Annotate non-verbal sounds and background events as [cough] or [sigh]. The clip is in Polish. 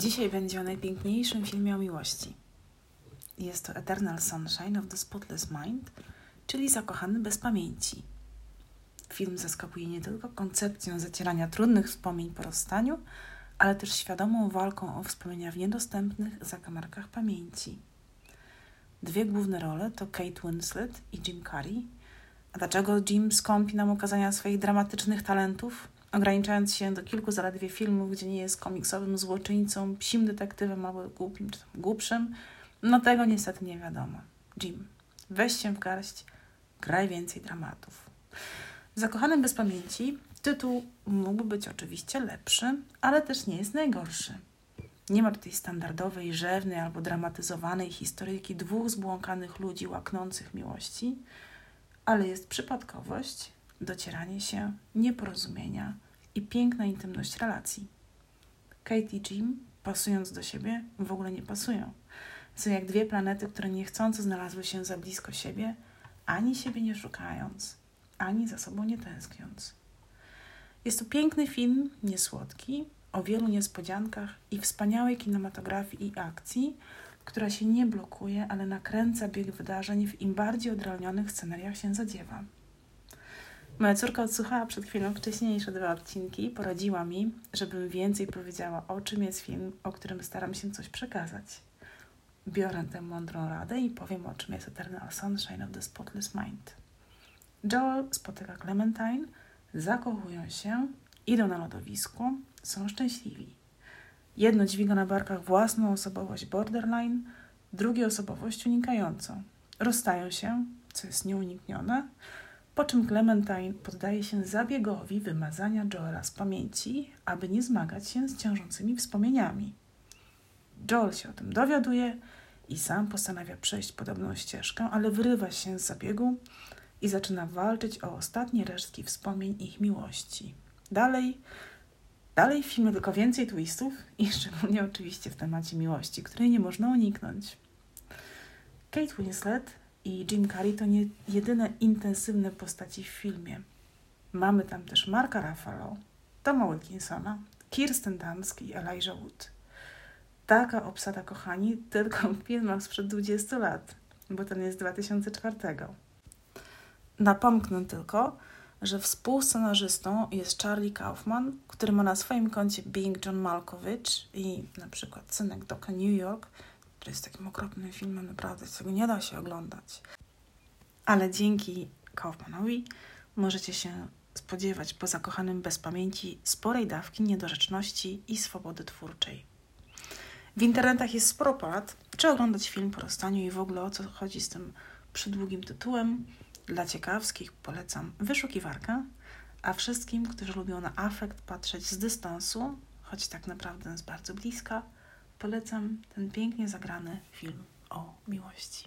Dzisiaj będzie o najpiękniejszym filmie o miłości. Jest to Eternal Sunshine of the Spotless Mind, czyli Zakochany bez pamięci. Film zaskakuje nie tylko koncepcją zacierania trudnych wspomnień po rozstaniu, ale też świadomą walką o wspomnienia w niedostępnych zakamarkach pamięci. Dwie główne role to Kate Winslet i Jim Carrey. A dlaczego Jim skąpi nam ukazania swoich dramatycznych talentów? Ograniczając się do kilku zaledwie filmów, gdzie nie jest komiksowym złoczyńcą, psim detektywem albo głupim czy głupszym, no tego niestety nie wiadomo. Jim, weź się w garść, graj więcej dramatów. Zakochanym bez pamięci tytuł mógłby być oczywiście lepszy, ale też nie jest najgorszy. Nie ma tutaj standardowej, rzewnej albo dramatyzowanej historyjki dwóch zbłąkanych ludzi łaknących miłości, ale jest przypadkowość, docieranie się, nieporozumienia i piękna intymność relacji. Kate i Jim, pasując do siebie, w ogóle nie pasują. Są jak dwie planety, które niechcąco znalazły się za blisko siebie, ani siebie nie szukając, ani za sobą nie tęskniąc. Jest to piękny film, niesłodki, o wielu niespodziankach i wspaniałej kinematografii i akcji, która się nie blokuje, ale nakręca bieg wydarzeń w im bardziej odrealnionych scenariach się zadziewa. Moja córka odsłuchała przed chwilą wcześniejsze dwa odcinki i poradziła mi, żebym więcej powiedziała, o czym jest film, o którym staram się coś przekazać. Biorę tę mądrą radę i powiem, o czym jest Eternal Sunshine of the Spotless Mind. Joel spotyka Clementine, zakochują się, idą na lodowisko, są szczęśliwi. Jedno dźwiga na barkach własną osobowość borderline, drugie osobowość unikającą. Rozstają się, co jest nieuniknione, po czym Clementine poddaje się zabiegowi wymazania Joela z pamięci, aby nie zmagać się z ciążącymi wspomnieniami. Joel się o tym dowiaduje i sam postanawia przejść podobną ścieżkę, ale wyrywa się z zabiegu i zaczyna walczyć o ostatnie resztki wspomnień ich miłości. Dalej, dalej w filmie tylko więcej twistów i [laughs] szczególnie oczywiście w temacie miłości, której nie można uniknąć. Kate Winslet i Jim Carrey to nie jedyne intensywne postaci w filmie. Mamy tam też Marka Ruffalo, Toma Wilkinsona, Kirsten Dunst i Elijah Wood. Taka obsada, kochani, [laughs] tylko w filmach sprzed 20 lat, bo ten jest z 2004. Napomknę tylko, że współscenarzystą jest Charlie Kaufman, który ma na swoim koncie Being John Malkovich i na przykład Synek Doka New York – to jest takim okropnym filmem, naprawdę, tego nie da się oglądać. Ale dzięki Kaufmanowi możecie się spodziewać po zakochanym bez pamięci sporej dawki niedorzeczności i swobody twórczej. W internetach jest sporo porad, czy oglądać film po rozstaniu i w ogóle o co chodzi z tym przydługim tytułem. Dla ciekawskich polecam wyszukiwarkę, a wszystkim, którzy lubią na afekt patrzeć z dystansu, choć tak naprawdę z bardzo bliska, polecam ten pięknie zagrany film o miłości.